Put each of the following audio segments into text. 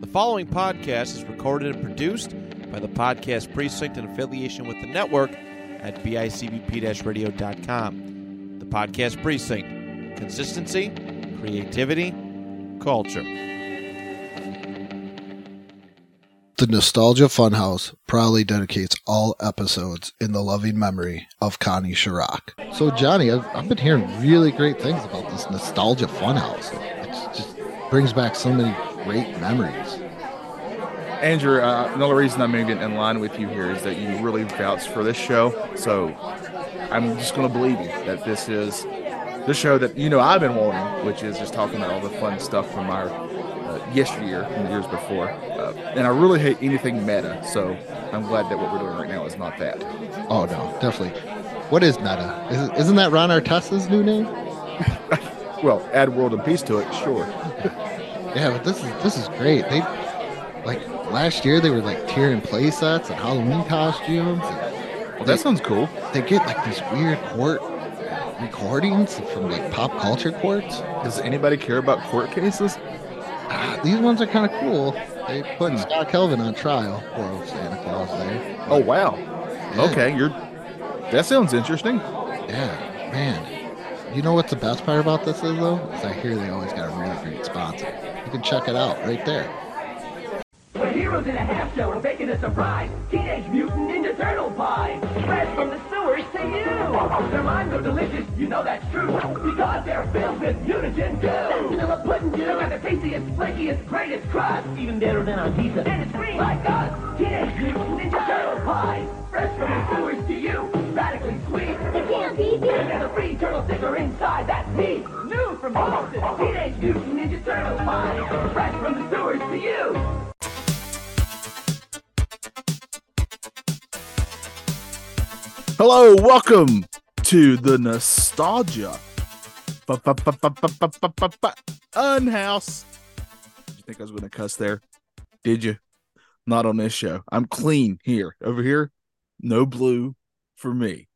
The following podcast is recorded and produced by the Podcast Precinct in affiliation with the network at bicbp radio.com. The Podcast Precinct consistency, creativity, culture. The Nostalgia Funhouse proudly dedicates all episodes in the loving memory of Connie Chirac. So, Johnny, I've, I've been hearing really great things about this Nostalgia Funhouse. It just brings back so many great memories. Andrew, uh, the only reason I'm even in line with you here is that you really vouched for this show. So I'm just going to believe you that this is the show that you know I've been wanting, which is just talking about all the fun stuff from our uh, yesteryear and the years before. Uh, and I really hate anything meta, so I'm glad that what we're doing right now is not that. Oh no, definitely. What is meta? Is, isn't that Ron Artest's new name? well, add world and peace to it, sure. yeah, but this is this is great. They like last year they were like tearing play sets and Halloween costumes. And well, that sounds cool. They get like these weird court recordings from like pop culture courts. Does anybody care about court cases? Uh, these ones are kind of cool. They put hmm. Scott Calvin on trial. for Santa Claus there. Oh wow. Yeah. Okay, you're. That sounds interesting. Yeah, man. You know what's the best part about this is though? Is I hear they always got a really great sponsor. You can check it out right there. In a half shell, baking a surprise. Teenage Mutant Ninja Turtle pie. Fresh from the to you. Their minds are delicious, you know that's true. Because they're filled with mutagen goo. Vanilla pudding goo. Got the tastiest, flakiest, greatest crust. Even better than on pizza. And it's green like us. Teenage Mutant Ninja Turtle pie. Fresh from the sewers to you. Radically sweet. It can't be beat. And there's a free turtle sticker inside. That's me. New from Boston. Teenage Mutant Ninja Turtle pie. Fresh from the sewers to you. Hello, welcome to the Nostalgia Funhouse. Did you think I was going to cuss there? Did you? Not on this show. I'm clean here. Over here, no blue for me.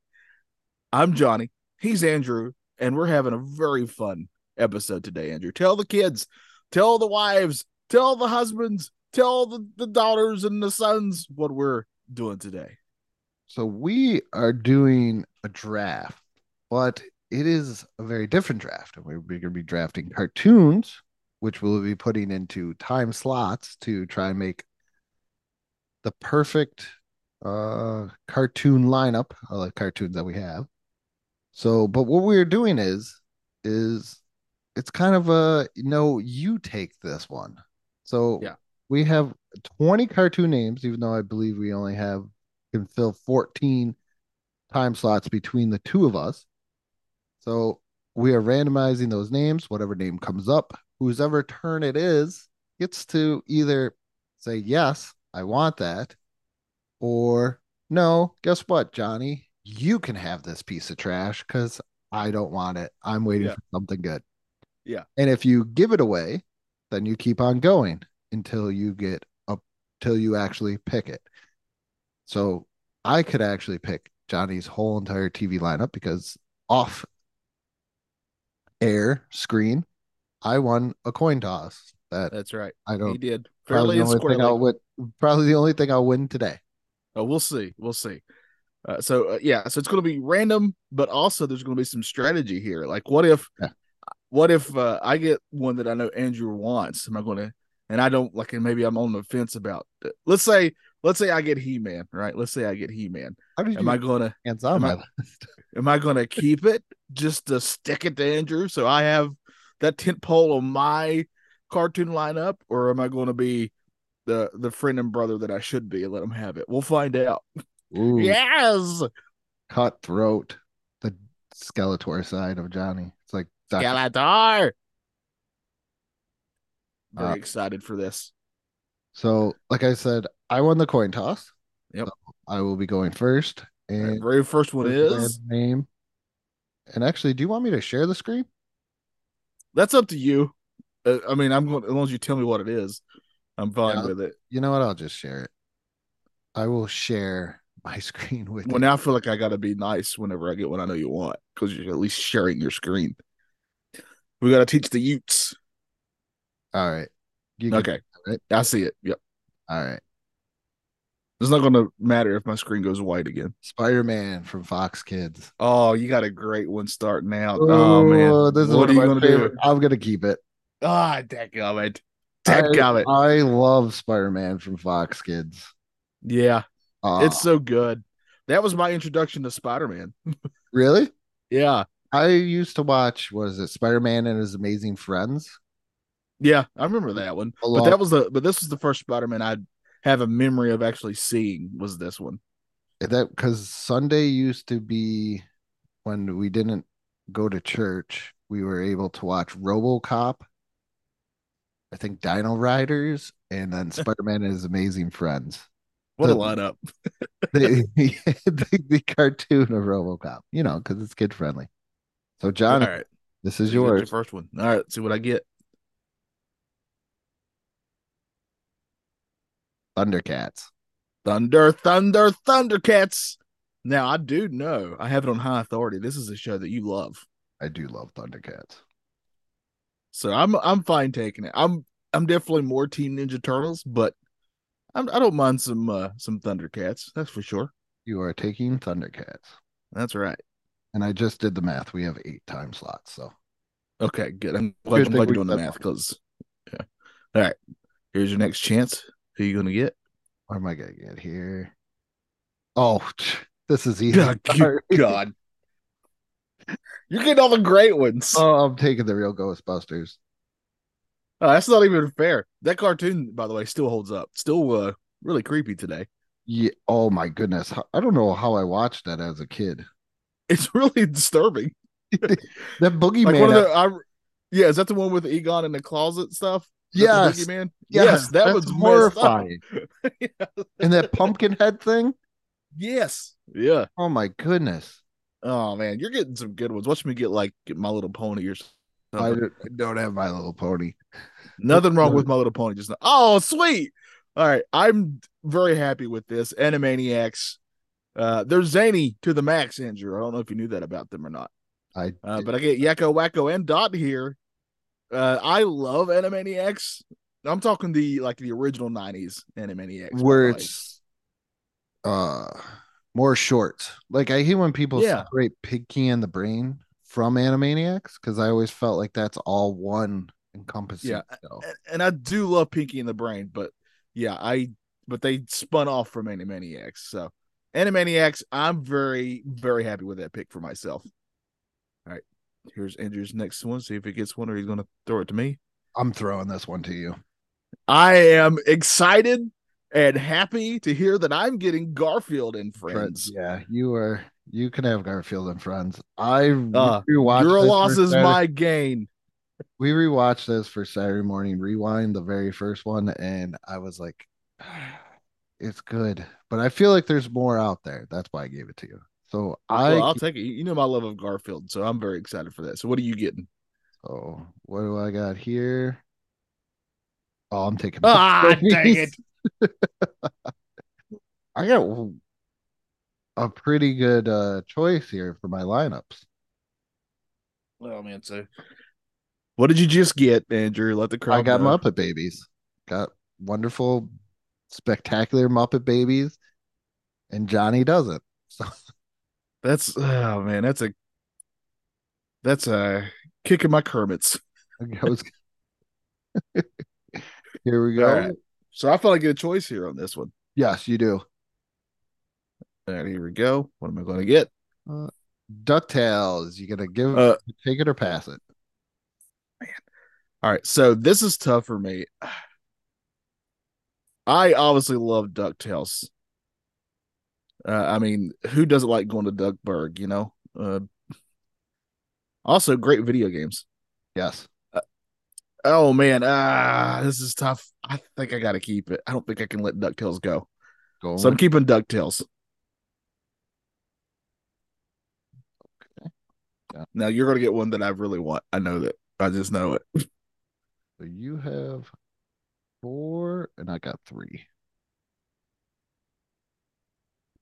I'm Johnny. He's Andrew, and we're having a very fun episode today, Andrew. Tell the kids, tell the wives, tell the husbands, tell the, the daughters and the sons what we're doing today. So we are doing a draft, but it is a very different draft. And we're going to be drafting cartoons, which we'll be putting into time slots to try and make the perfect uh cartoon lineup of the cartoons that we have. So, but what we're doing is is it's kind of a you know you take this one. So yeah, we have 20 cartoon names, even though I believe we only have can fill 14 time slots between the two of us. So we are randomizing those names. Whatever name comes up, whose ever turn it is, gets to either say, Yes, I want that, or No, guess what, Johnny? You can have this piece of trash because I don't want it. I'm waiting yeah. for something good. Yeah. And if you give it away, then you keep on going until you get up, till you actually pick it. So I could actually pick Johnny's whole entire TV lineup because off air screen, I won a coin toss. That that's right. I don't. He did fairly the only thing I'll win, Probably the only thing I'll win today. Oh, we'll see. We'll see. Uh, so uh, yeah, so it's going to be random, but also there's going to be some strategy here. Like, what if, yeah. what if uh, I get one that I know Andrew wants? Am I going to? And I don't like, and maybe I'm on the fence about. It. Let's say let's say I get He Man, right? Let's say I get He Man. Am I gonna hands on my list? Am I gonna keep it just to stick it to Andrew so I have that tent pole on my cartoon lineup, or am I gonna be the the friend and brother that I should be and let him have it? We'll find out. Ooh, yes, cutthroat, the Skeletor side of Johnny. It's like Skeletor. Very uh, excited for this. So, like I said, I won the coin toss. Yep. So I will be going first. And very first one is name. And actually, do you want me to share the screen? That's up to you. Uh, I mean, I'm going as long as you tell me what it is. I'm fine yeah, with it. You know what? I'll just share it. I will share my screen with you. well, you. now I feel like I got to be nice whenever I get what I know you want because you're at least sharing your screen. We got to teach the Utes. All right. You Okay. Right? I see it. Yep. All right. It's not going to matter if my screen goes white again. Spider Man from Fox Kids. Oh, you got a great one starting out. Oh, man. this is what are you going to favorite. do? I'm gonna keep it. Ah, dadgummit. I, Dadgummit. I love Spider Man from Fox Kids. Yeah, Uh, it's so good. That was my introduction to Spider Man. really. Yeah. I used to watch. Was it Spider Man and His Amazing Friends? Yeah, I remember that one. A But that was the but this was the first Spider Man I'd have a memory of actually seeing was this one. that because Sunday used to be when we didn't go to church, we were able to watch RoboCop, I think Dino Riders, and then Spider Man and His Amazing Friends. What a The- lineup. The, the, the cartoon of RoboCop, you know, because it's kid friendly. So, John, All right. this is You get your yours. first one. All right, see what I get. Thundercats. Thunder, Thunder, Thundercats. Now I do know I have it on high authority. This is a show that you love. I do love Thundercats. So I'm I'm fine taking it. I'm I'm definitely more Team Ninja Turtles, but I'm, I don't mind some uh, some Thundercats. That's for sure. You are taking Thundercats. That's right. And I just did the math. We have eight time slots. So, Okay, good. I'm glad, I'm glad you're doing the math because yeah. All right. Here's your next chance. Who you gonna get? what am I to get here? Oh, this is easy. God, Sorry. God. You're getting all the great ones. Oh, I'm taking the real Ghostbusters. Oh, that's not even fair. That cartoon, by the way, still holds up. Still uh really creepy today. Yeah. Oh my goodness. I don't know how I watched that as a kid. It's really disturbing. That boogeyman. Like one of the I, yeah, is that the one with Egon in the closet stuff? Is that yes. Boogeyman? Yes, Yes, that was messed up. horrifying. Yeah. And that pumpkin head thing. Yes. Yeah. Oh my goodness. Oh man, you're getting some good ones. Watch me get like get My Little Pony or I something. don't, I don't have my little pony. Nothing wrong with My Little Pony. Just oh, sweet. All right, I'm very happy with this. Animaniacs. Uh, they're zany to the max, Andrew. I don't know if you knew that about them or not. I Uh, but I get Yakko, Wakko, and Dot here. Uh, I love Animaniacs. I'm talking the like the original '90s Animaniacs, where it's uh more shorts. Like I hate when people Yeah. separate Pinky and the Brain from Animaniacs because I always felt like that's all one encompassing. Yeah, and I do love Pinky and the Brain, but yeah, I but they spun off from Animaniacs. So Animaniacs, I'm very very happy with that pick for myself. Here's Andrew's next one. See if he gets one, or he's gonna throw it to me. I'm throwing this one to you. I am excited and happy to hear that I'm getting Garfield and friends. Yeah, you are. You can have Garfield and Friends. I Uh, rewatched Your loss is Saturday- my gain. We rewatched this for Saturday morning rewind, the very first one, and I was like, "It's good," but I feel like there's more out there. That's why I gave it to you. So I. well, I'll take it. You know my love of Garfield, so I'm very excited for that. So what are you getting? Oh, what do I got here? Oh, I'm taking. Ah, dang it. I got a pretty good uh choice here for my lineups. Oh man, so what did you just get, Andrew? Let the crowd. I got know. Muppet Babies. Got wonderful, spectacular Muppet Babies, and Johnny doesn't. So That's oh man, that's a that's a kick in my Kermits. Was. here we go. Right. So I felt I get a choice here on this one. Yes, you do. All right, here we go. What am I going to get? Ducktales. You gonna give Uh, take it or pass it? Man. All right, so this is tough for me. I obviously love Ducktales. Uh, I mean, who doesn't like going to Duckburg? You know. Uh, also, great video games. Yes. Oh man, ah, this is tough. I think I got to keep it. I don't think I can let Ducktales go. Go. So I'm keeping Ducktales. Okay. Yeah. Now you're gonna get one that I really want. I know that. I just know it. So you have four, and I got three.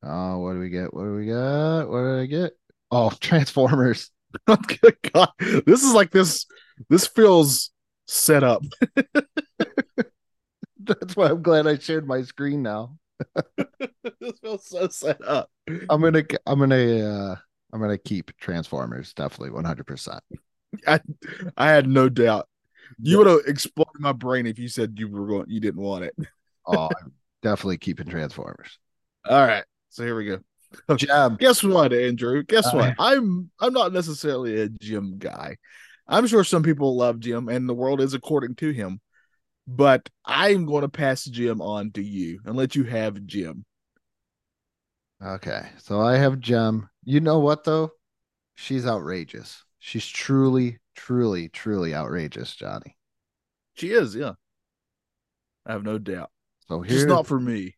Oh, what do we get? What do we got? What did I get? Oh, Transformers. God, this is like this. This feels set up. That's why I'm glad I shared my screen now. this feels so set up. I'm gonna I'm gonna uh I'm gonna keep Transformers definitely 100. percent I I had no doubt. You would have exploded my brain if you said you were going you didn't want it. Oh, I'm definitely keeping Transformers. All right. So here we go. Jem. Guess what, Andrew? Guess Uh, what? I'm I'm not necessarily a Jem guy. I'm sure some people love Jem and the world is according to him. But I'm going to pass Jem on to you and let you have Jem. Okay, so I have Jem. You know what though? She's outrageous. She's truly, truly, truly outrageous, Johnny. She is, yeah. I have no doubt. So here's Just not for me.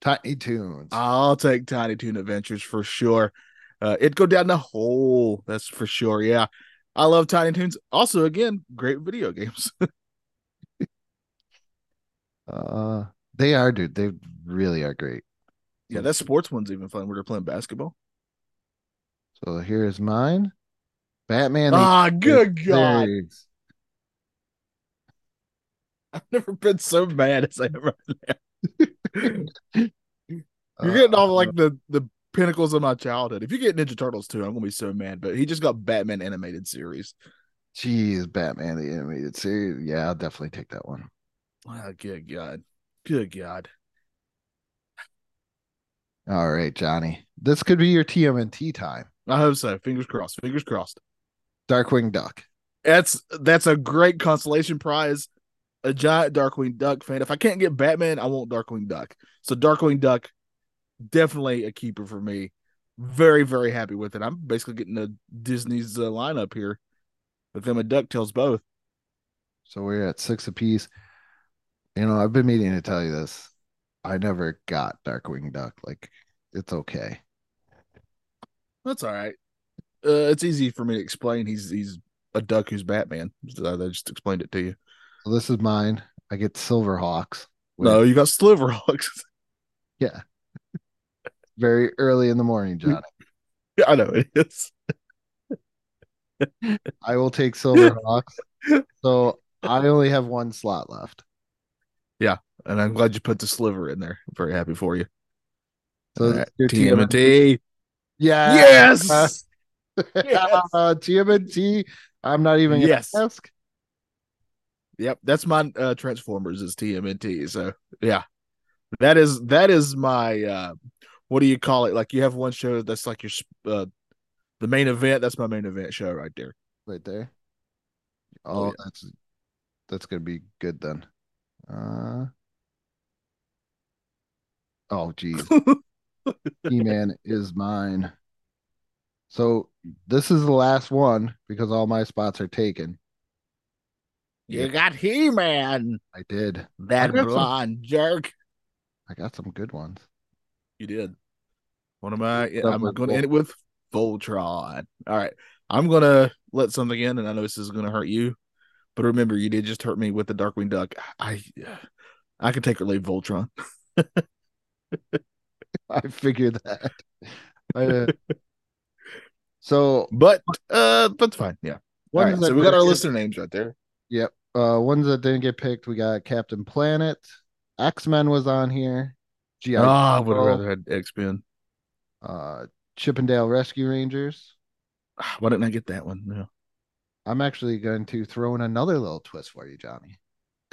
Tiny Toons. I'll take Tiny Toon Adventures for sure. Uh, it'd go down the hole. That's for sure. Yeah. I love Tiny Toons. Also, again, great video games. Uh, they are, dude. They really are great. yeah, that sports one's even fun they're playing basketball. So here's mine. Batman. Ah, good God. series. I've never been so mad as I now. You're getting Uh, all like the the pinnacles of my childhood. If you get Ninja Turtles too, I'm gonna be so mad. But he just got Batman animated series. Jeez, Batman the animated series. Yeah, I'll definitely take that one. Oh, good God. Good God. All right, Johnny. This could be your TMNT time. I hope so. Fingers crossed. Fingers crossed. Darkwing Duck. That's that's a great consolation prize. A giant Darkwing Duck fan. If I can't get Batman, I want Darkwing Duck. So Darkwing Duck, definitely a keeper for me. Very very happy with it. I'm basically getting a Disney's uh, lineup here with them and Ducktales both. So we're at six apiece. You know, I've been meaning to tell you this. I never got Darkwing Duck. Like, it's okay. That's all right. Uh, it's easy for me to explain. He's he's a duck who's Batman. So I just explained it to you. So this is mine. I get Silverhawks. No, you got Sliverhawks. Yeah. Very early in the morning, Johnny. Yeah, I know it is. I will take Silverhawks. so I only have one slot left. Yeah, and I'm glad you put the sliver in there. I'm very happy for you. So right, is your TMNT. Yeah. Yes. Yes. uh, TMNT. I'm not even Yes. ask. Yep, that's my uh, Transformers is TMNT. So yeah, that is that is my uh, what do you call it? Like you have one show that's like your uh, the main event. That's my main event show right there. right there. Oh, Oh, yeah. that's that's gonna be good then. Uh oh geez. He-Man is mine. So this is the last one because all my spots are taken. You got He Man, I did. that I got some- blonde jerk. I got some good ones. You did. What am I? Stuff I'm going to end it with Voltron. All right, I'm gonna let something in, and I know this is gonna hurt you, but remember, you did just hurt me with the Darkwing Duck. I, I can take or leave Voltron. I figured that. I, uh, so But uh, but it's fine. Yeah. All right, so we got our listener names right there. Yep. Uh, ones that didn't get picked, we got Captain Planet. X Men was on here. GI Ah, I would have rather had X Men. uh, Chip 'n Dale Rescue Rangers. Why didn't I get that one? No. I'm actually going to throw in another little twist for you, Johnny.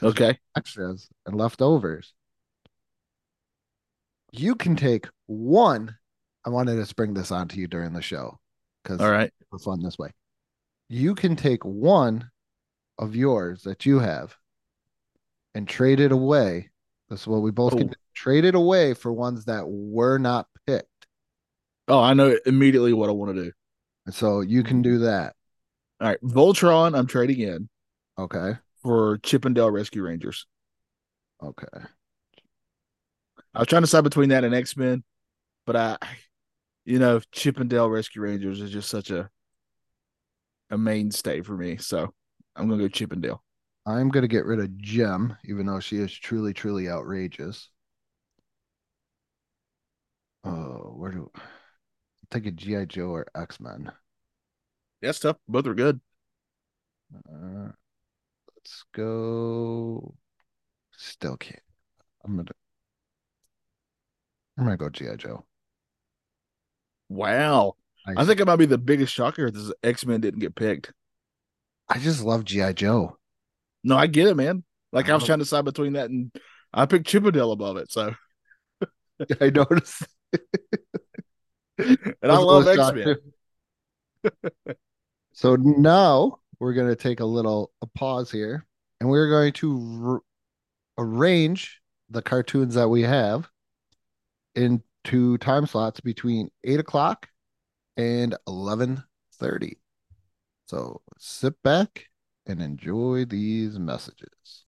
Okay. extras and leftovers. You can take one. I wanted to spring this onto you during the show because All right. we're fun this way. You can take one of yours that you have and trade it away. That's what we both can Oh. do. Trade it away for ones that were not picked. Oh, I know immediately what I want to do. And so you can do that. All right, Voltron. I'm trading in Okay. for Chip 'n Dale Rescue Rangers. Okay. I was trying to decide between that and X Men, but I, you know, Chip 'n Dale Rescue Rangers is just such a a mainstay for me. So I'm gonna go Chip 'n Dale. I'm going to get rid of Jem, even though she is truly, truly outrageous. Oh, where do take a GI Joe or X Men? That's tough. Both are good. Uh, let's go still can't. I'm gonna. I'm gonna go GI Joe. Wow. I think it might be the biggest shocker if this X Men didn't get picked. I just love GI Joe. No, I get it, man. Like I was Oh. trying to decide between that and I picked Chip 'n Dale above it. So I noticed. and I love X Men. so now we're going to take a little a pause here, and we're going to r- arrange the cartoons that we have into time slots between eight o'clock and eleven thirty. So sit back and enjoy these messages.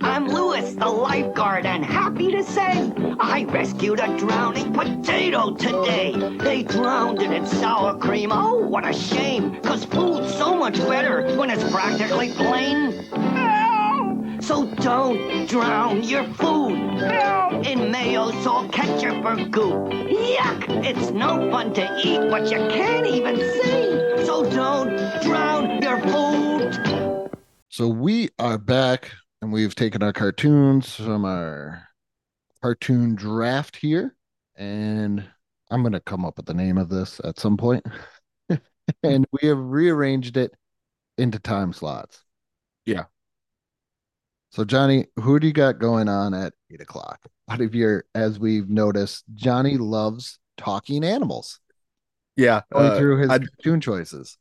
I'm Lewis, the lifeguard, and happy to say I rescued a drowning potato today. They drowned it in sour cream. Oh, what a shame, cause food's so much better when it's practically plain. So don't drown your food in mayo, salt, ketchup, or goop. Yuck! It's no fun to eat, what you can't even see. So don't drown your food. So we are back and we've taken our cartoons from our cartoon draft here. And I'm going to come up with the name of this at some point. and we have rearranged it into time slots. Yeah. So, Johnny, who do you got going on at eight o'clock? Out of your, as we've noticed, Johnny loves talking animals Yeah. going uh, through his I- cartoon choices.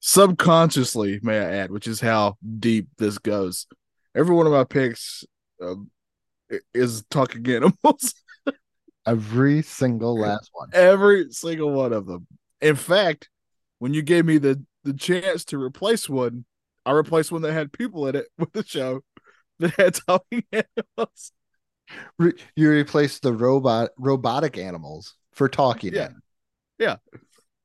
subconsciously, may I add, which is how deep this goes. Every one of my picks um, is talking animals. Every single last one. Every single one of them. In fact, when you gave me the the chance to replace one, I replaced one that had people in it with the show that had talking animals. Re- you replace the robot robotic animals for talking Yeah. animals.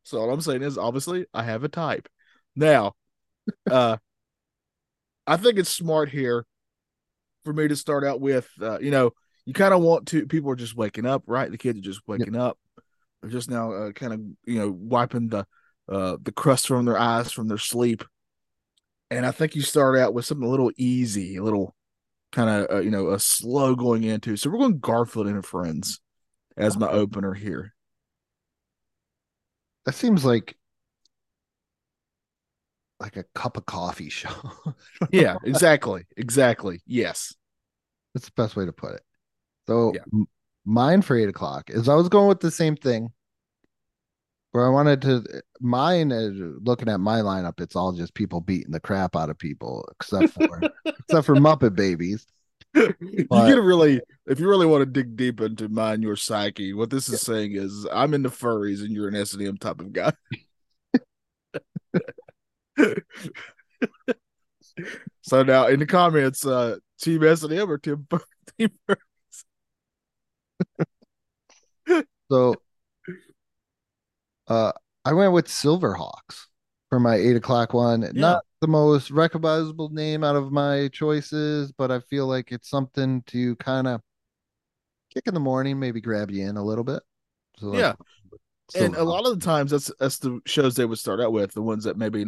So all I'm saying is obviously I have a type. Now, uh I think it's smart here for me to start out with uh, you know, you kind of want to people are just waking up, right? The kids are just waking up. They're just now uh, kind of, you know, wiping the uh the crust from their eyes from their sleep. And I think you start out with something a little easy, a little kind of uh, you know, a slow going into. So we're going Garfield and Friends as my opener here. That seems like like a cup of coffee show. Yeah, exactly. Exactly. Yes. That's the best way to put it. So Yeah. m- mine for eight o'clock is I was going with the same thing. Where I wanted to mine is looking at my lineup, it's all just people beating the crap out of people, except for except for Muppet babies. you But- get really if you really want to dig deep into mind your psyche what this is saying is i'm into furries and you're an s&m type of guy so now in the comments uh team s&m or team, team So uh I went with Silverhawks for my eight o'clock one. Not the most recognizable name out of my choices, but I feel like it's something to kind of kick in the morning, maybe grab you in a little bit. So yeah. And a lot of the times that's that's the shows they would start out with the ones that maybe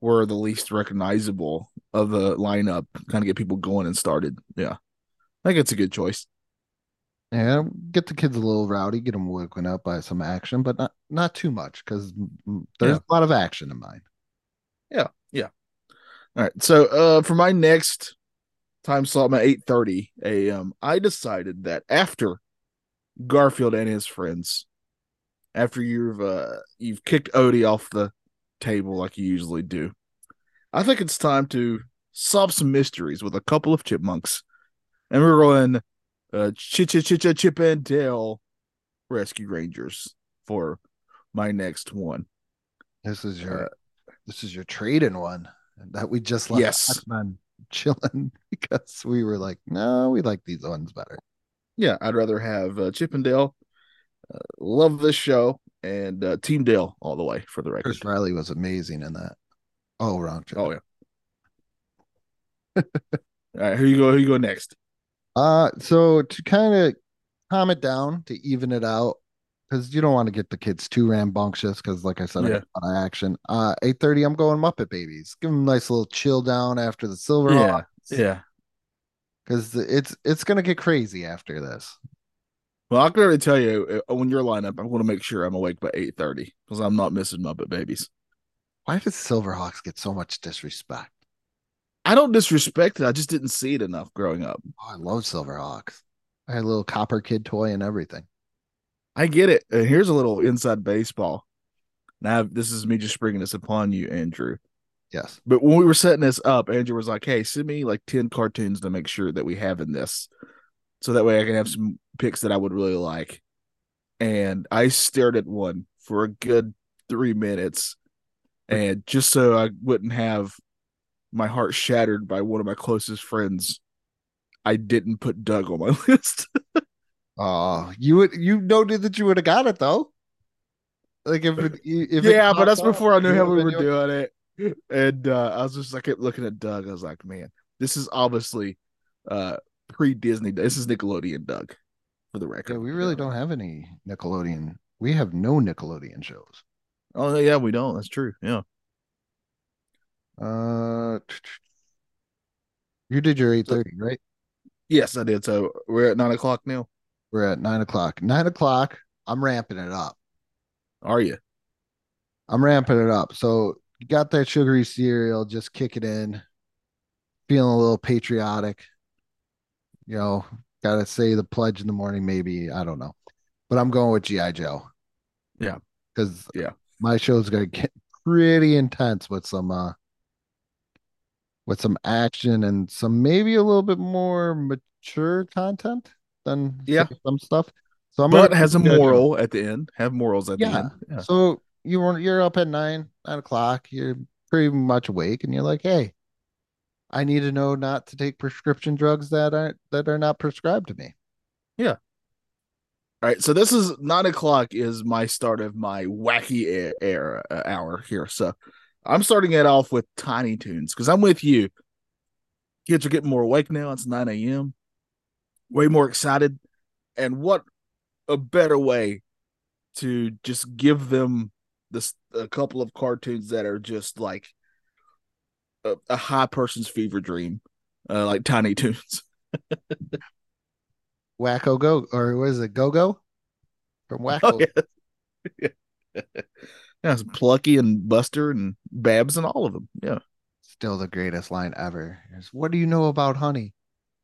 were the least recognizable of the lineup kind of get people going and started. Yeah. I think it's a good choice Yeah, get the kids a little rowdy, get them woken up by some action, but not not too much because there's Yeah. a lot of action in mine. Yeah, yeah. All right. So uh for my next time slot, my 8:30 a.m., I decided that after Garfield and his friends, after you've uh you've kicked Odie off the table like you usually do, I think it's time to solve some mysteries with a couple of chipmunks. And we're going uh Chip Chip Chip Chip and Dale Rescue Rangers for my next one. This is Uh, your this is your trade-in one that we just left Yes. X-Men chilling because we were like, no, we like these ones better. yeah, I'd rather have uh, Chip and Dale. Uh, love this show and uh, Team Dale all the way for the record. Chris Riley was amazing in that. Oh, wrong. Oh yeah. all right, here you go. Who you go next? Uh, so to kind of calm it down, to even it out, because you don't want to get the kids too rambunctious. Because, like I said, I got a lot of action. Uh, eight thirty, I'm going Muppet Babies. Give them a nice little chill down after the Silver. Yeah, Hawks. Yeah, because it's it's gonna get crazy after this. Well, I can already tell you uh, when you're lineup, I'm going to make sure I'm awake by eight thirty because I'm not missing Muppet Babies. Why does Silverhawks get so much disrespect? I don't disrespect it. I just didn't see it enough growing up. Oh, I love Silverhawks. I had a little Copper Kidd toy and everything. I get it. And here's a little inside baseball. Now, this is me just bringing this upon you, Andrew. Yes. But when we were setting this up, Andrew was like, "Hey, send me like ten cartoons to make sure that we have in this, so that way I can have some picks that I would really like." And I stared at one for a good three minutes, and just so I wouldn't have my heart shattered by one of my closest friends, I didn't put Doug on my list. Oh, you would you noted that you would have got it though. Like if it, if it yeah, but that's before I knew how we were doing it. And uh, I was just I kept looking at Doug. I was like, man, this is obviously uh pre Disney. This is Nickelodeon Doug, for the record. Yeah, we really don't have any Nickelodeon. We have no Nickelodeon shows. Oh yeah, we don't. That's true. Yeah. Uh, you did your eight thirty, right? Yes, I did. So we're at nine o'clock now. We're at nine o'clock. Nine o'clock. I'm ramping it up. Are you? I'm ramping it up. So you got that sugary cereal, just kick it in, feeling a little patriotic. You know, gotta say the pledge in the morning, maybe. I don't know. But I'm going with G.I. Joe. Yeah. Because Yeah. my show's gonna get pretty intense with some uh with some action and some maybe a little bit more mature content than Yeah. some stuff. So I'm but has a. Moral at the end. Have morals at the Yeah. end. Yeah. So you were you're up at nine, nine o'clock. You're pretty much awake, and you're like, "Hey, I need to know not to take prescription drugs that aren't that are not prescribed to me." Yeah. All right, so this is nine o'clock is my start of my wacky air, air uh, hour here. So I'm starting it off with Tiny Toons because I'm with you. Kids are getting more awake now. It's 9 a.m. Way more excited. And what a better way to just give them this a couple of cartoons that are just like a, a high person's fever dream, uh, like Tiny Toons. Wacko Go or what is it? Go Go from Wacko. Oh yeah. yeah. Yeah, it's Plucky and Buster and Babs and all of them. Yeah. Still the greatest line ever. Is what do you know about honey?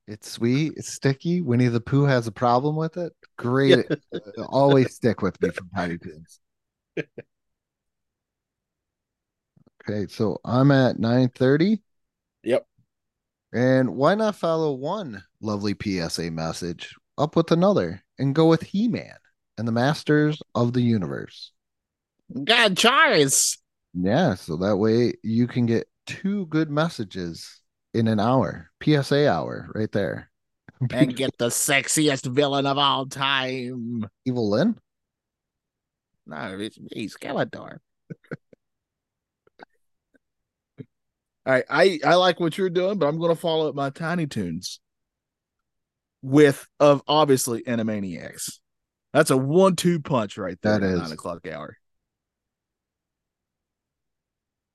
It's sweet. It's sticky. Winnie the Pooh has a problem with it. Great. Always stick with me from Tiny Toons. Okay, so I'm at 9:30. Yep. And why not follow one lovely PSA message up with another and go with He-Man and the Masters of the Universe? God, Charles. Yeah, so that way you can get two good messages in an hour. PSA hour right there. And get the sexiest villain of all time. Evil Lynn? No, it's me, Skeletor. all right, I, I like what you're doing, but I'm going to follow up my Tiny Toons with of obviously Animaniacs. That's a one-two punch right there. That at is. nine o'clock hour.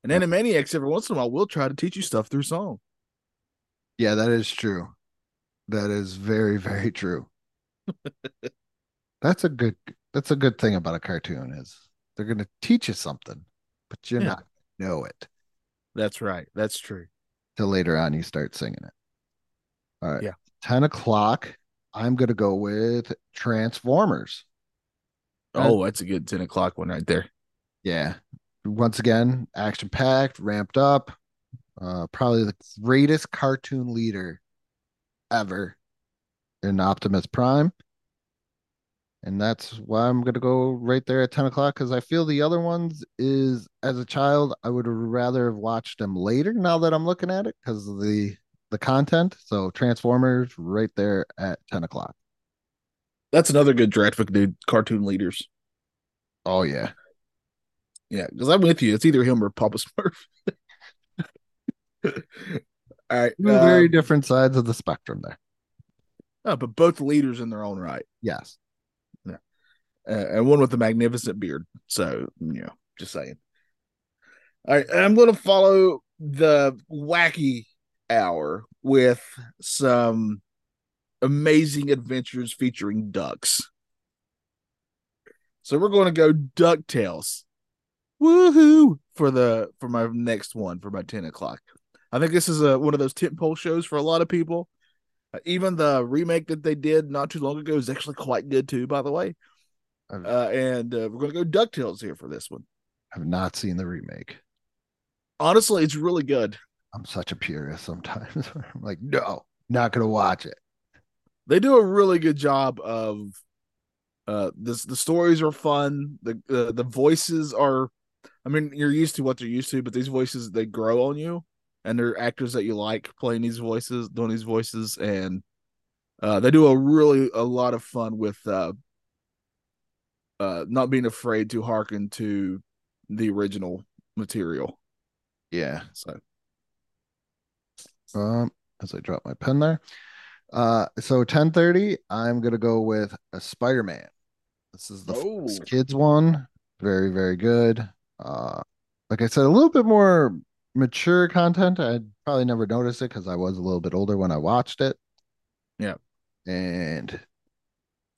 And Animaniacs every once in a while will try to teach you stuff through song. Yeah, that is true. That is very, very true. that's a good that's a good thing about a cartoon is they're gonna teach you something, but you're Yeah. not gonna know it That's right. That's true. till later on you start singing it. All right. Yeah. 10 o'clock. I'm gonna go with Transformers. Oh, that's a good 10 o'clock one right there. Yeah. Once again, action packed, ramped up. Uh, probably the greatest cartoon leader ever in Optimus Prime. And that's why I'm to go right there at 10 o'clock because I feel the other ones is as a child, I would rather have watched them later now that I'm looking at it because of the the content. So Transformers right there at 10 o'clock. That's another good graphic dude, cartoon leaders. Oh, yeah. Yeah, because I'm with you. It's either him or Papa Smurf. All right. Two very um, different sides of the spectrum there. oh, but both leaders in their own right. Yes. Uh, and one with a magnificent beard. So, you know, just saying. All right. I'm going to follow the wacky hour with some amazing adventures featuring ducks. So we're going to go DuckTales. Woohoo! For the for my next one for my 10 o'clock. I think this is a one of those tentpole shows for a lot of people. Uh, even the remake that they did not too long ago is actually quite good too, by the way. Uh, and uh, we're going to go DuckTales here for this one. I've not seen the remake. Honestly, it's really good. I'm such a purist sometimes. I'm like, no, not gonna watch it. They do a really good job of uh this the stories are fun. The uh, the voices are I mean, you're used to what they're used to, but these voices they grow on you and they're actors that you like playing these voices, doing these voices and uh they do a really a lot of fun with uh uh not being afraid to hearken to the original material. Yeah. So Um, as I drop my pen there. Uh, so 10:30, I'm gonna go with a Spider-Man. This is the Oh. Kids one. Very, very good. Uh, like I said, a little bit more mature content. I'd probably never noticed it because I was a little bit older when I watched it. Yeah. And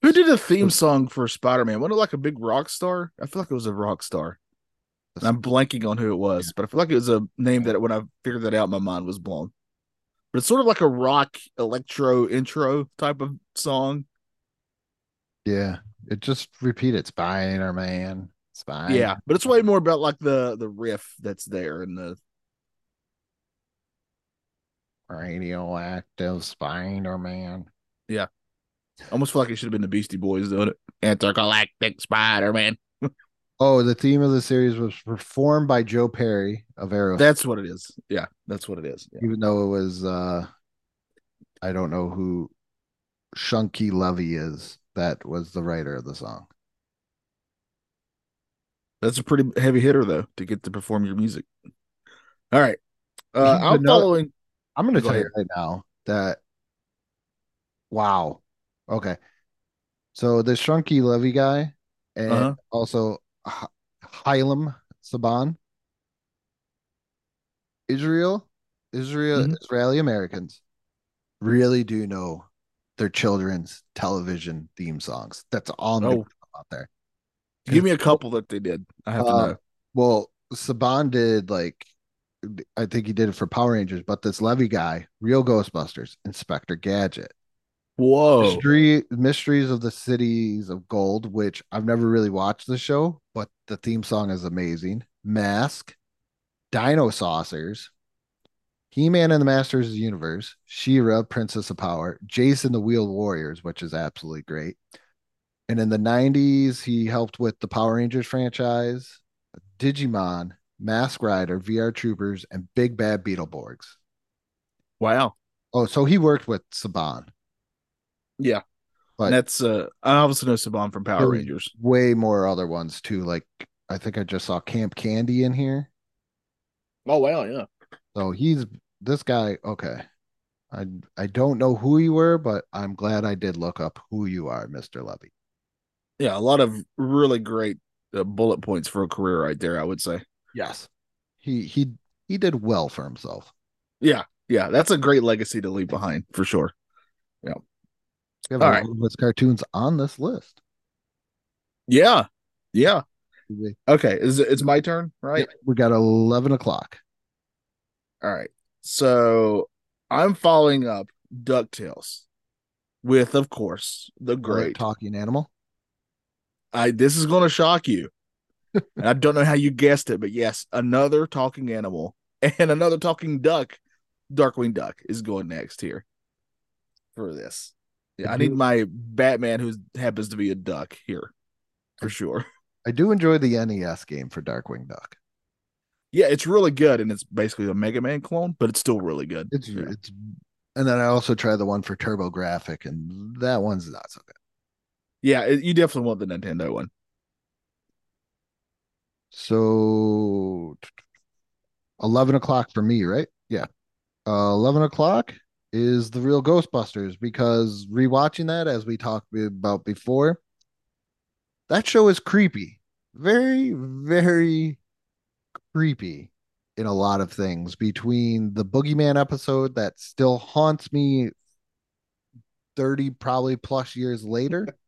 Who did a theme song for Spider Man? Wasn't it like a big rock star? I feel like it was a rock star. And I'm blanking on who it was, but I feel like it was a name that when I figured that out, my mind was blown. But it's sort of like a rock electro intro type of song. yeah, it just repeated Spider-Man, Spider. Yeah, but it's way more about like the the riff that's there and the radioactive Spider-Man. Yeah, almost feel like it should have been the Beastie Boys doing it. Intergalactic Spider Man. Oh, the theme of the series was performed by Joe Perry of Aerosmith. That's what it is. Yeah, that's what it is. Yeah. even though it was uh I don't know who Shuki Levy is that was the writer of the song. That's a pretty heavy hitter though to get to perform your music. All right. Uh, I'm following. I'm gonna Go tell you right now that wow. Okay. So the Shuki Levy guy and Uh-huh. also H- Haim Saban Israel Israel Mhm. Israeli Americans really do know their children's television theme songs. That's all I'm Oh. out there. Give me a couple that they did. I have to Uh, know. Well, Saban did like I think he did it for Power Rangers, but this Levy guy, Real Ghostbusters, Inspector Gadget, Whoa. Mystery Mysteries of the Cities of Gold, which I've never really watched the show, but the theme song is amazing. Mask, Dinosaucers, He-Man and the Masters of the Universe, She-Ra, Princess of Power, Jayce and the Wheeled Warriors, which is absolutely great. And in the 90s, he helped with the Power Rangers franchise, Digimon, Mask Rider, VR Troopers, and Big Bad Beetleborgs. Wow. Oh, so he worked with Saban. Yeah. But- that's uh I obviously know Saban from Power Rangers. way more other ones too. Like I think I just saw Camp Candy in here. Oh wow, yeah. So he's this guy. Okay, I I don't know who you were, but I'm glad I did look up who you are, Mister Levy. Yeah, a lot of really great uh, bullet points for a career right there, I would say. Yes, he he he did well for himself. Yeah. Yeah, that's a great legacy to leave behind for sure. Yeah, we have All a right. of his cartoons on this list. Yeah. Yeah. Okay, is it's my turn, right? We got eleven o'clock. All right. So I'm following up DuckTales with, of course, the great. talking animal. I this is gonna shock you. and I don't know how you guessed it, but yes, another talking animal and another talking duck, Darkwing Duck, is going next here for this. Yeah, I need my Batman who happens to be a duck here for sure. I do enjoy the NES game for Darkwing Duck. Yeah, it's really good, and it's basically a Mega Man clone, but it's still really good. It's Yeah. it's, and then I also tried the one for TurboGrafx, and that one's not so good. Yeah, you definitely want the Nintendo one. So 11 o'clock for me, right? Yeah. Uh, 11 o'clock is the real Ghostbusters because rewatching that, as we talked about before, that show is creepy. Very, very creepy. in a lot of things between the boogeyman episode that still haunts me 30 probably plus years later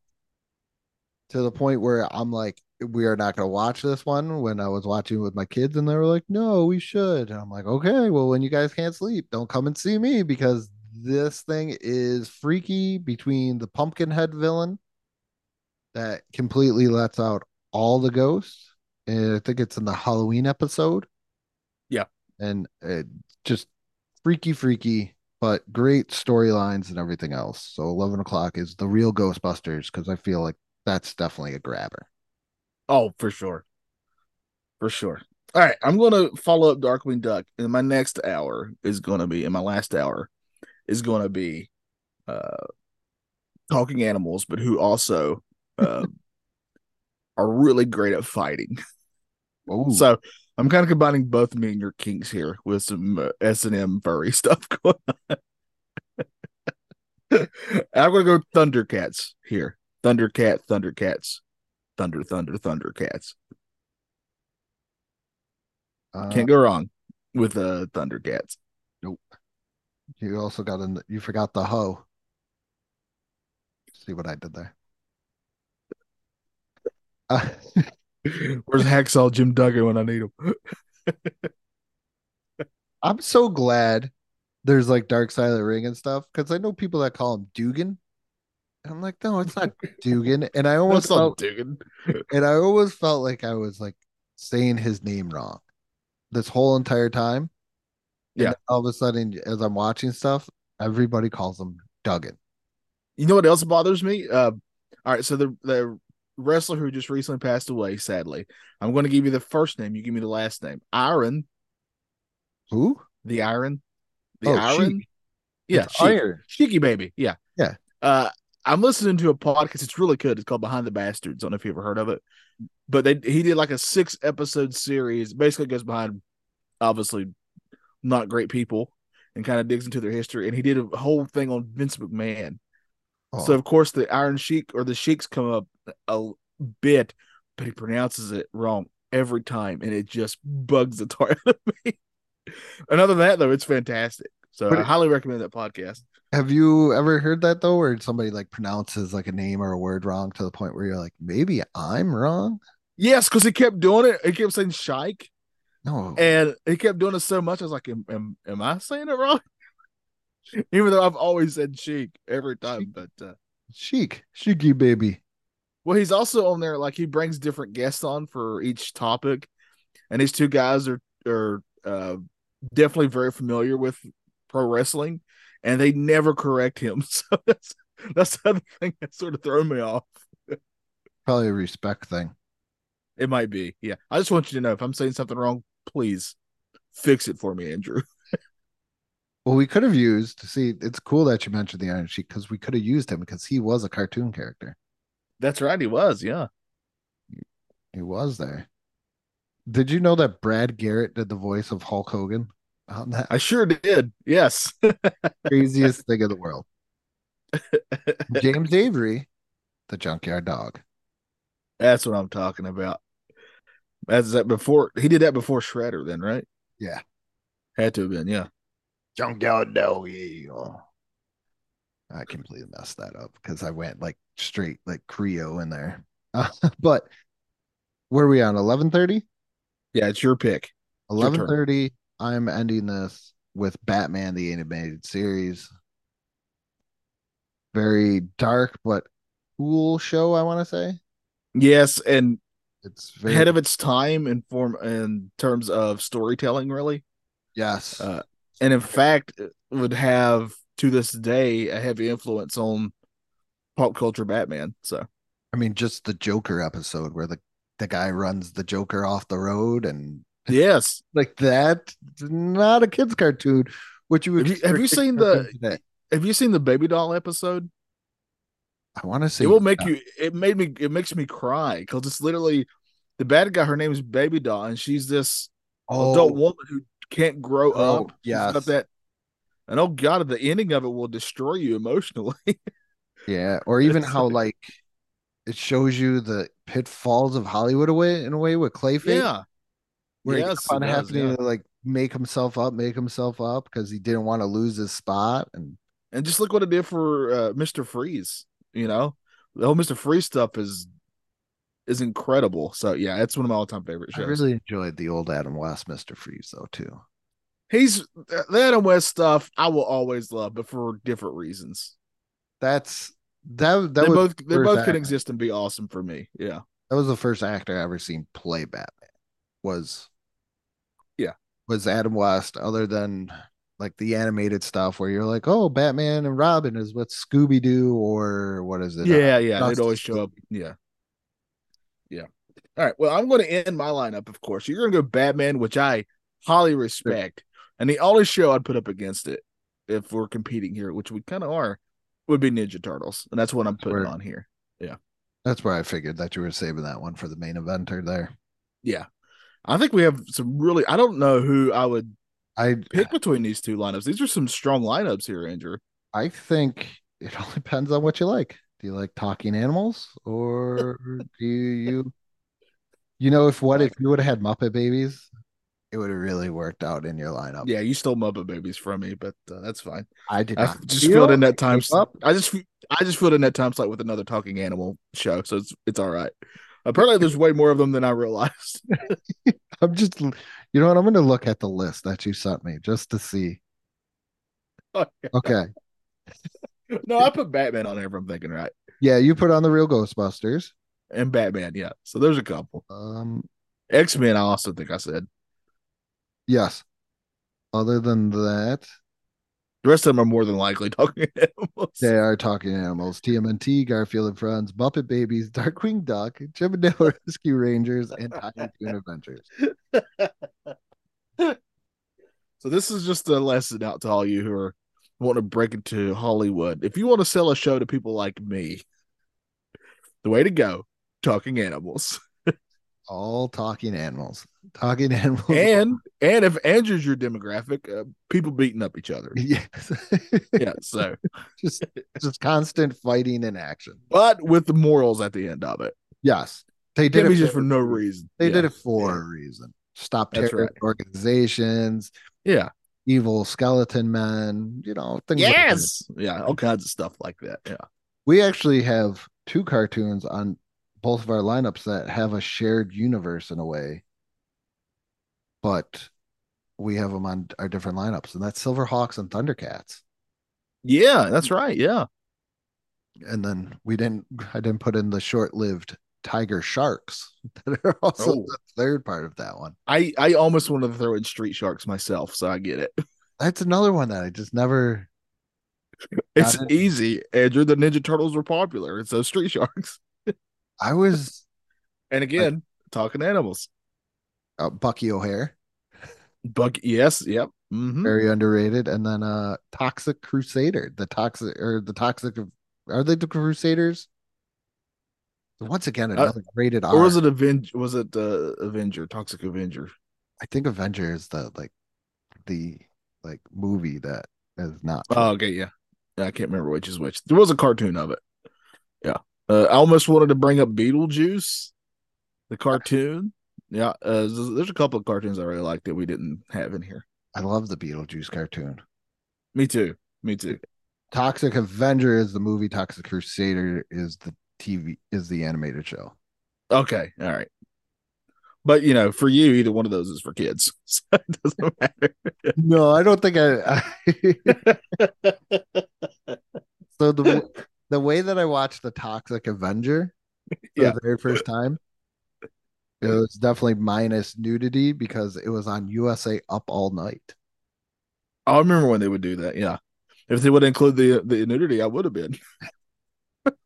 to the point where I'm like, we are not going to watch this one when I was watching with my kids and they were like, no, we should. And I'm like, okay, well, when you guys can't sleep, don't come and see me because this thing is freaky between the pumpkin head villain that completely lets out all the ghosts. And I think it's in the Halloween episode. Yeah. And it just freaky, freaky, but great storylines and everything else. So 11 o'clock is the real Ghostbusters because I feel like that's definitely a grabber. Oh, for sure. For sure. All right. I'm going to follow up Darkwing Duck. And my next hour is going to be, in my last hour, is going to be uh, talking animals, but who also uh, are really great at fighting. Oh, So I'm kind of combining both me and your kinks here with some uh, S and M furry stuff going on. I'm gonna go Thundercats here. Thundercat, Thundercats, Thunder, Thunder, Thundercats. uh, Can't go wrong with uh Thundercats. Nope. You also got in, you forgot the hoe. See what I did there. Uh, Where's Hacksaw Jim Duggan when I need him? I'm so glad there's like Dark Side of the Ring and stuff because I know people that call him Dugan. I'm like, no, it's not Dugan. And I almost felt, Duggan. and I always felt like I was like saying his name wrong this whole entire time. And Yeah. all of a sudden, as I'm watching stuff, everybody calls him Duggan. You know what else bothers me? Uh, all right, so the the wrestler who just recently passed away, sadly, I'm going to give you the first name. You give me the last name. Iron, Who? the Iron, the Oh, Iron. Yeah, Sheik. Iron. Cheeky baby. Yeah. Yeah. Uh, I'm listening to a podcast. It's really good. It's called Behind the Bastards. I don't know if you ever heard of it, but they he did like a six episode series. Basically, goes behind obviously not great people and kind of digs into their history. And he did a whole thing on Vince McMahon. Oh, So of course the Iron Sheik or the Sheiks come up a bit, but he pronounces it wrong every time, and it just bugs the tar out of me. and other than that, though, it's fantastic. So But I highly recommend that podcast. have you ever heard that though, where somebody like pronounces like a name or a word wrong to the point where you're like, maybe I'm wrong? Yes, because he kept doing it. He kept saying Shike, No. and he kept doing it so much. I was like, "Am, am, am I saying it wrong?" Even though I've always said Sheik every time, but uh, Chic, cheeky baby. Well, he's also on there. Like he brings different guests on for each topic, and these two guys are are uh, definitely very familiar with pro wrestling, and they never correct him. So that's that's the other thing that sort of thrown me off. Probably a respect thing. It might be, yeah. I just want you to know if I'm saying something wrong, please fix it for me, Andrew. Well, we could have used. See, it's cool that you mentioned the Iron Sheik because we could have used him because he was a cartoon character. That's right, he was, yeah. He was there. Did you know that Brad Garrett did the voice of Hulk Hogan on that I sure did. Yes. craziest thing in the world? James Avery, the Junkyard Dog. That's what I'm talking about. That's that before he did that before Shredder, then, right? Yeah. Had to have been, yeah. Junkyard Dog. Yeah. I completely messed that up because I went like straight like Creo in there. Uh, but where are we on? Eleven thirty. Yeah, it's your pick. Eleven thirty. I'm ending this with Batman the animated series. Very dark but cool show. I want to say Yes, and it's very ahead of its time in form in terms of storytelling, really. yes. Uh, and in fact, would have to this day a heavy influence on pop culture Batman. So I mean, just the Joker episode where the the guy runs the Joker off the road and yes, like that. Not a kids cartoon. Which you would Have you- have you seen the- today. have you seen the Baby Doll episode? I want to say it will make you. It made me. It makes me cry because it's literally the bad guy. Her name is Baby Doll, and she's this oh, adult woman who can't grow Oh, up. Got that. And oh god, the ending of it will destroy you emotionally. Yeah, or even how like- like it shows you the pitfalls of Hollywood away in a way with Clayface. yeah. Where Yes, yes, it does, having yeah. to like make himself up, make himself up because he didn't want to lose his spot. And And just look what it did for uh, Mr. Freeze. You know, the whole Mr. Freeze stuff is is incredible. So yeah, it's one of my all time favorite shows. I really enjoyed the old Adam West Mister Freeze though too. He's the Adam West stuff. I will always love, but for different reasons. That's that. That they both they both can exist and be awesome for me. Yeah, That was the first actor I ever seen play Batman. Was. Was Adam West. Other than like the animated stuff where you're like, oh, Batman and Robin is what Scooby Doo or what is it? Uh, yeah, yeah. They'd always show up. Yeah, yeah. All right. Well, I'm going to end my lineup. Of course, you're going to go Batman, which I highly respect, and the only show I'd put up against it, if we're competing here, which we kind of are, would be Ninja Turtles, and that's what I'm putting where- on here. Yeah, that's where I figured that you were saving that one for the main eventer there. Yeah, I think we have some really. I don't know who I would I pick between these two lineups. These are some strong lineups here, Andrew. I think it all depends on what you like. Do you like talking animals or do you you know if what if you would have had Muppet babies, it would have really worked out in your lineup. Yeah, you stole Muppet Babies from me, but uh, that's fine. I did I not just filled in that time. up. I just I just filled in that time slot with another talking animal show, so it's it's all right. Apparently, there's way more of them than I realized. I'm just you know what I'm gonna look at the list that you sent me just to see. Okay. no, I put Batman on here. If I'm thinking right, Yeah, you put on the real Ghostbusters. and Batman. Yeah, so there's a couple. Um X Men. I also think I said yes. Other than that, the rest of them are more than likely talking animals. They are talking animals. TMNT, Garfield and Friends, Muppet Babies, Darkwing Duck, Chip 'n Dale Rescue Rangers, and Tiny Toon Adventures. So this is just a lesson out to all you who are want to break into Hollywood. If you want to sell a show to people like me, the way to go, talking animals. All talking animals. Talking animals. And and if Andrew's your demographic, uh, people beating up each other. yes. Yeah, so just just constant fighting and action. but with the morals at the end of it. Yes. They did Can't it just for, for no reason. they Yeah. did it for a reason. Stop terrorist right. organizations, Yeah. evil skeleton men, you know, things like. Yes. Yeah, all kinds of stuff like that. Yeah. We actually have two cartoons on both of our lineups that have a shared universe in a way, but we have them on our different lineups, and that's Silverhawks and Thundercats. Yeah, that's right. Yeah. And then we didn't, I didn't put in the short-lived Tiger Sharks that are also Oh. the third part of that one. I I almost wanted to throw in Street Sharks myself, so I get it. That's another one that I just never. It's it. easy, Andrew. The Ninja Turtles were popular, and so Street Sharks. I was And again, talking animals. uh, Bucky O'Hare, Buck, yes, yep. hmm very underrated, and then uh Toxic Crusader, the toxic or the toxic of are they the Crusaders? Once again, another rated R. Uh, Or was it Avenge? Was it the Avenger? Toxic Avenger? I think Avenger is the like the like movie that is not. Oh, okay, yeah. yeah. I can't remember which is which. There was a cartoon of it. Yeah. Uh, I almost wanted to bring up Beetlejuice, the cartoon. Yeah. Uh, there's, a couple of cartoons I really like that we didn't have in here. I love the Beetlejuice cartoon. Me too. Me too. Toxic Avenger is the movie. Toxic Crusader is the TV is the animated show. Okay. All right. But you know, for you, either one of those is for kids, so it doesn't matter. No, I don't think I. I so the the way that I watched the Toxic Avenger for Yeah. the very first time, it was definitely minus nudity because it was on USA Up All Night. I remember when they would do that. Yeah. If they would include the the nudity, I would have been.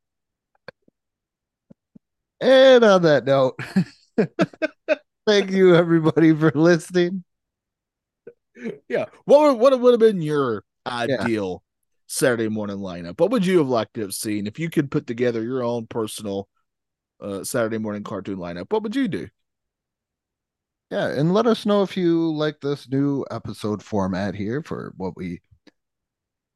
And on that note, thank you everybody for listening. Yeah. What would, what would have been your ideal Saturday morning lineup? What would you have liked to have seen if you could put together your own personal uh, Saturday morning cartoon lineup? What would you do? Yeah, and let us know if you like this new episode format here for what we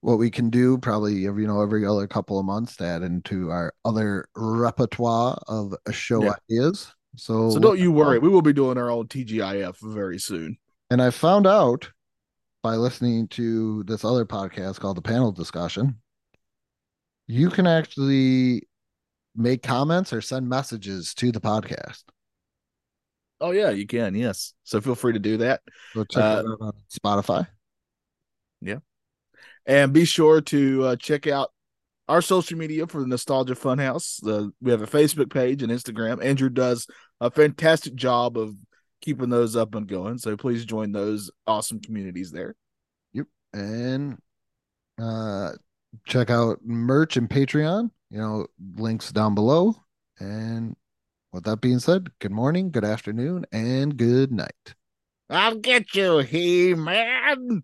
what we can do probably every you know every other couple of months to add into our other repertoire of show Yeah. ideas. So, So don't you worry. We will be doing our own TGIF very soon. And I found out by listening to this other podcast called the Panel Discussion, you can actually make comments or send messages to the podcast. Oh yeah, you can. Yes. So feel free to do that. So check Uh, that on Spotify. Yeah and be sure to uh, check out our social media for the Nostalgia Funhouse. The we have a Facebook page and Instagram. Andrew does a fantastic job of keeping those up and going. So please join those awesome communities there. Yep. And uh check out merch and patreon you know links down below and with that being said good morning good afternoon and good night I'll get you, He-Man.